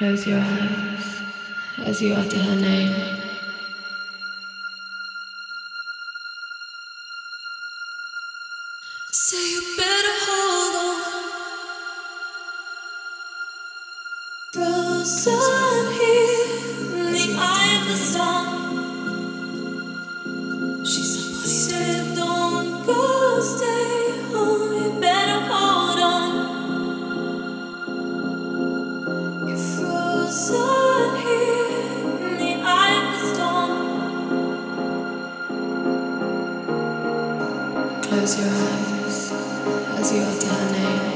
Close your eyes as you utter her name. Say you better hold on. Frozen here in the. She's somebody. Close your eyes as you are her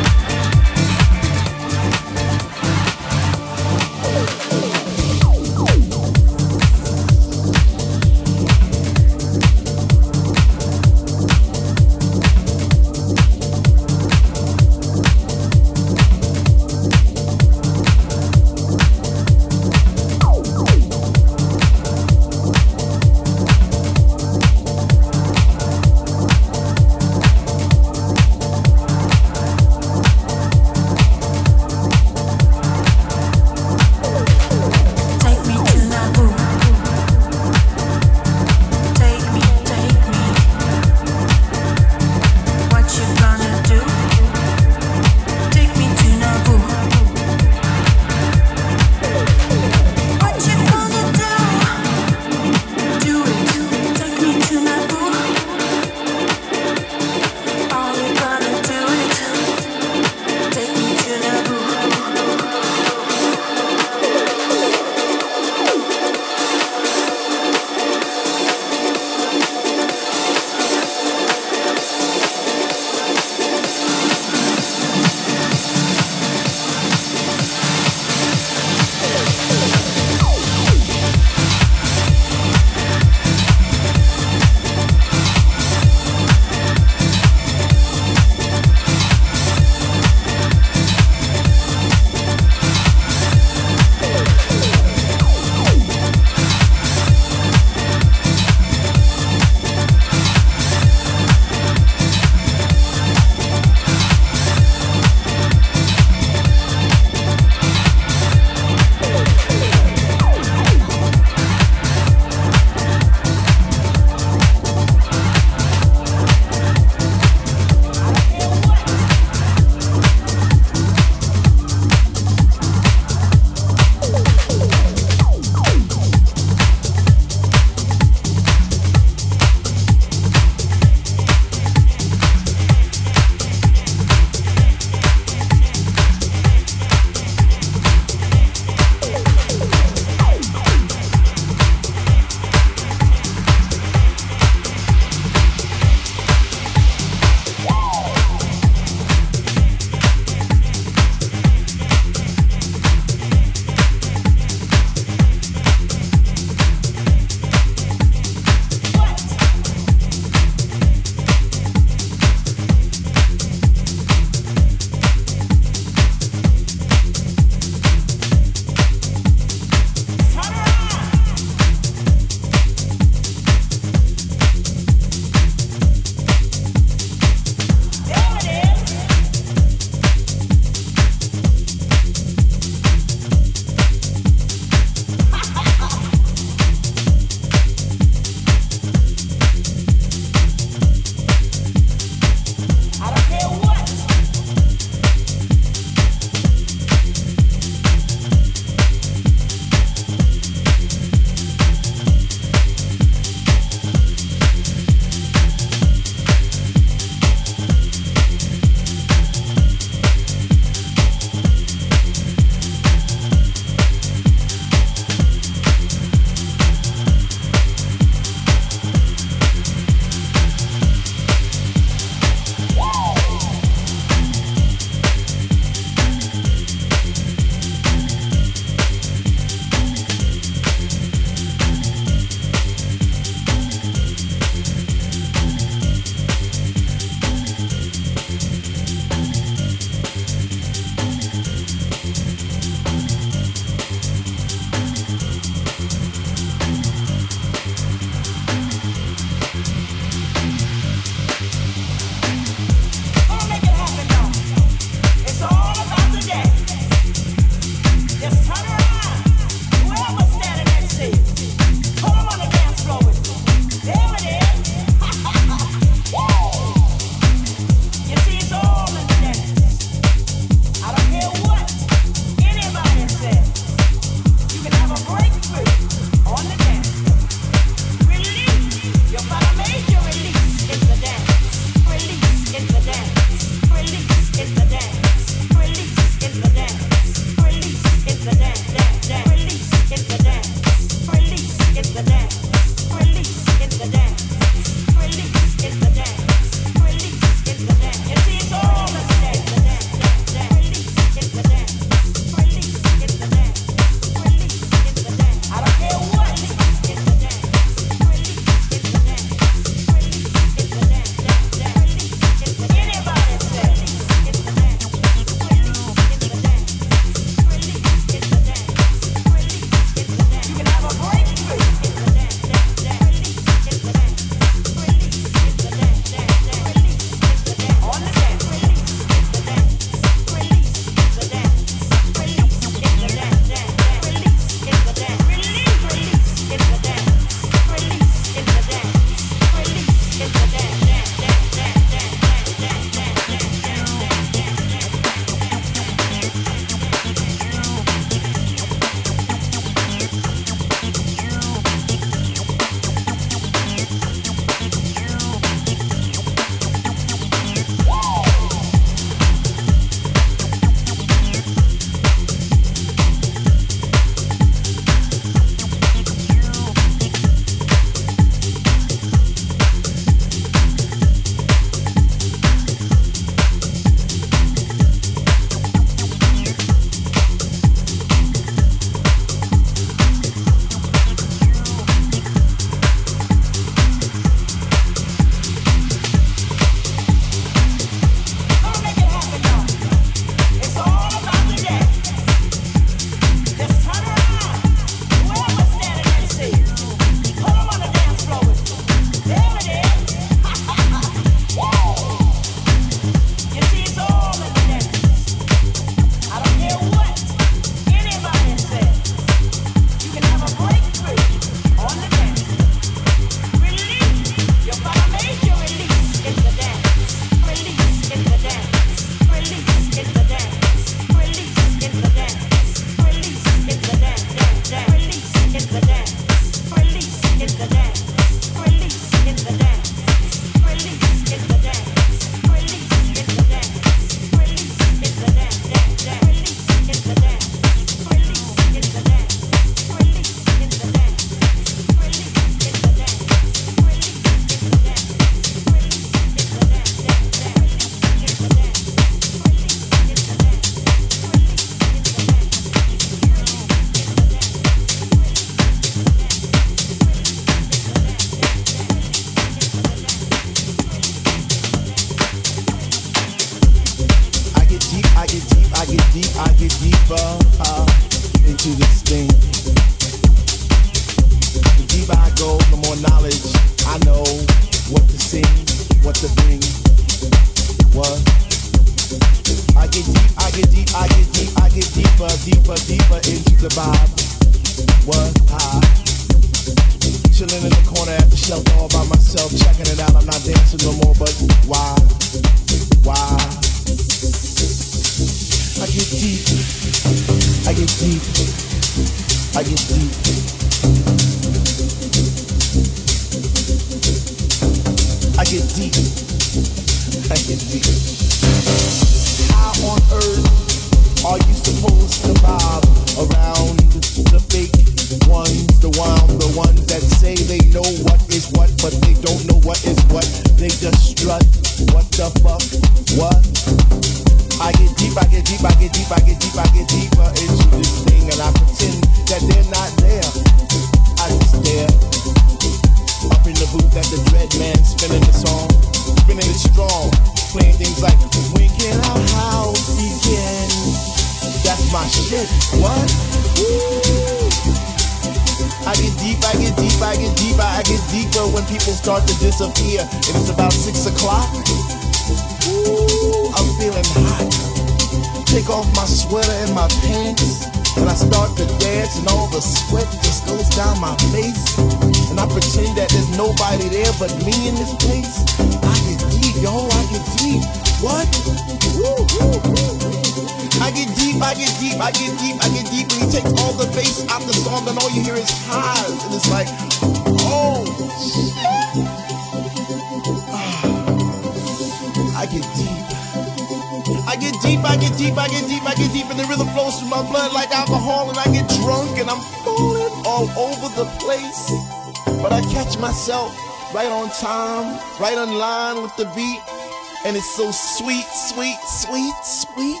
so sweet, sweet, sweet, sweet.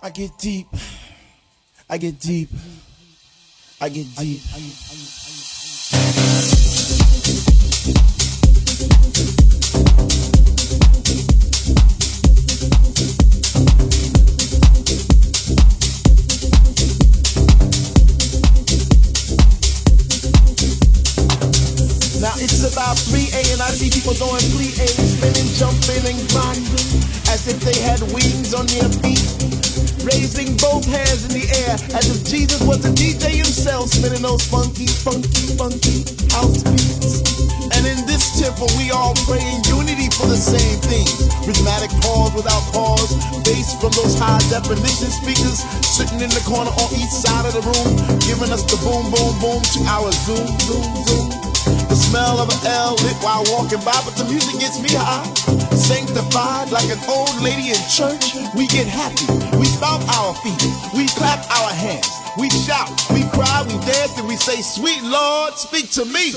I get deep. I get deep. I get deep. I get, I get, I get, I get. but the music gets me high. Sanctified like an old lady in church, we get happy. We stomp our feet, we clap our hands, we shout, we cry, we dance, and we say, Sweet Lord, speak to me.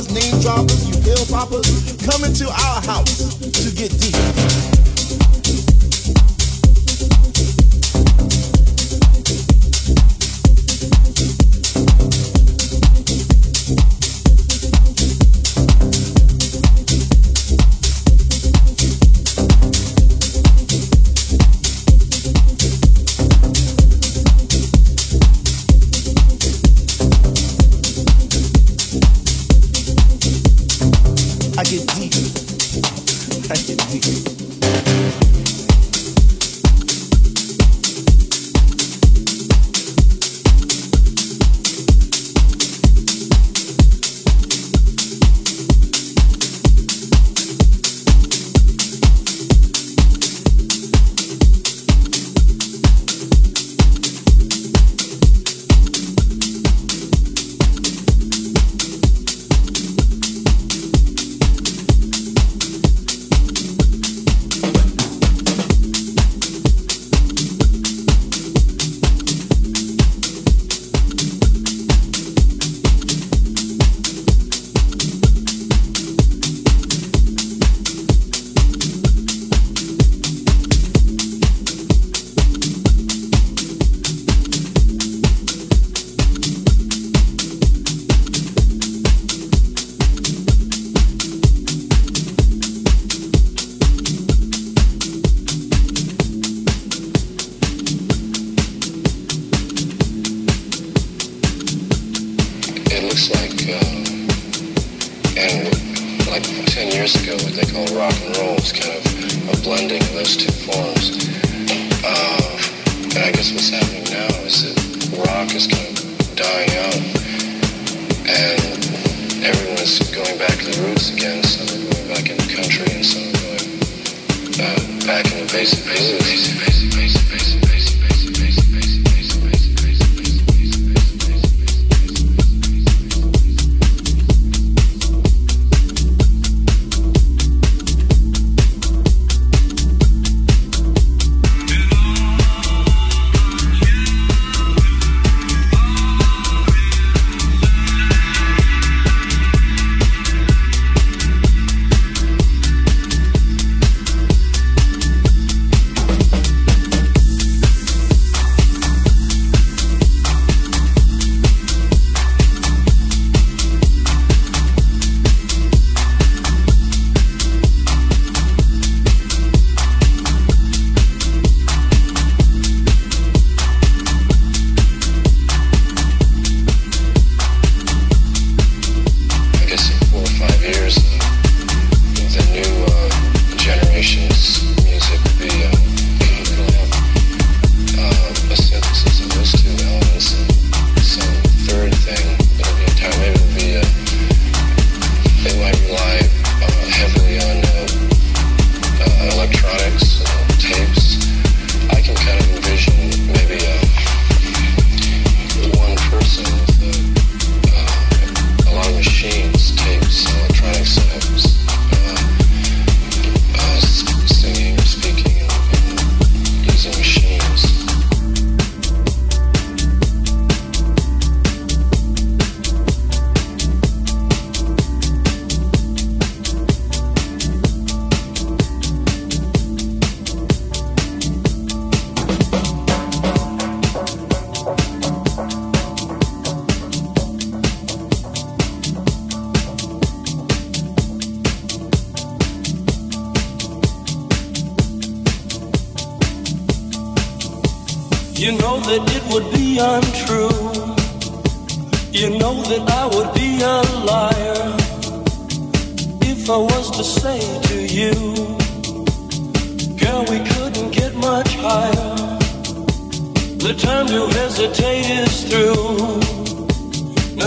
name droppers, you pill poppers, coming to our house to get deep.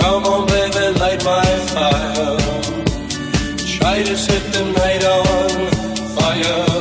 Come on, baby, light my fire. Try to set the night on fire.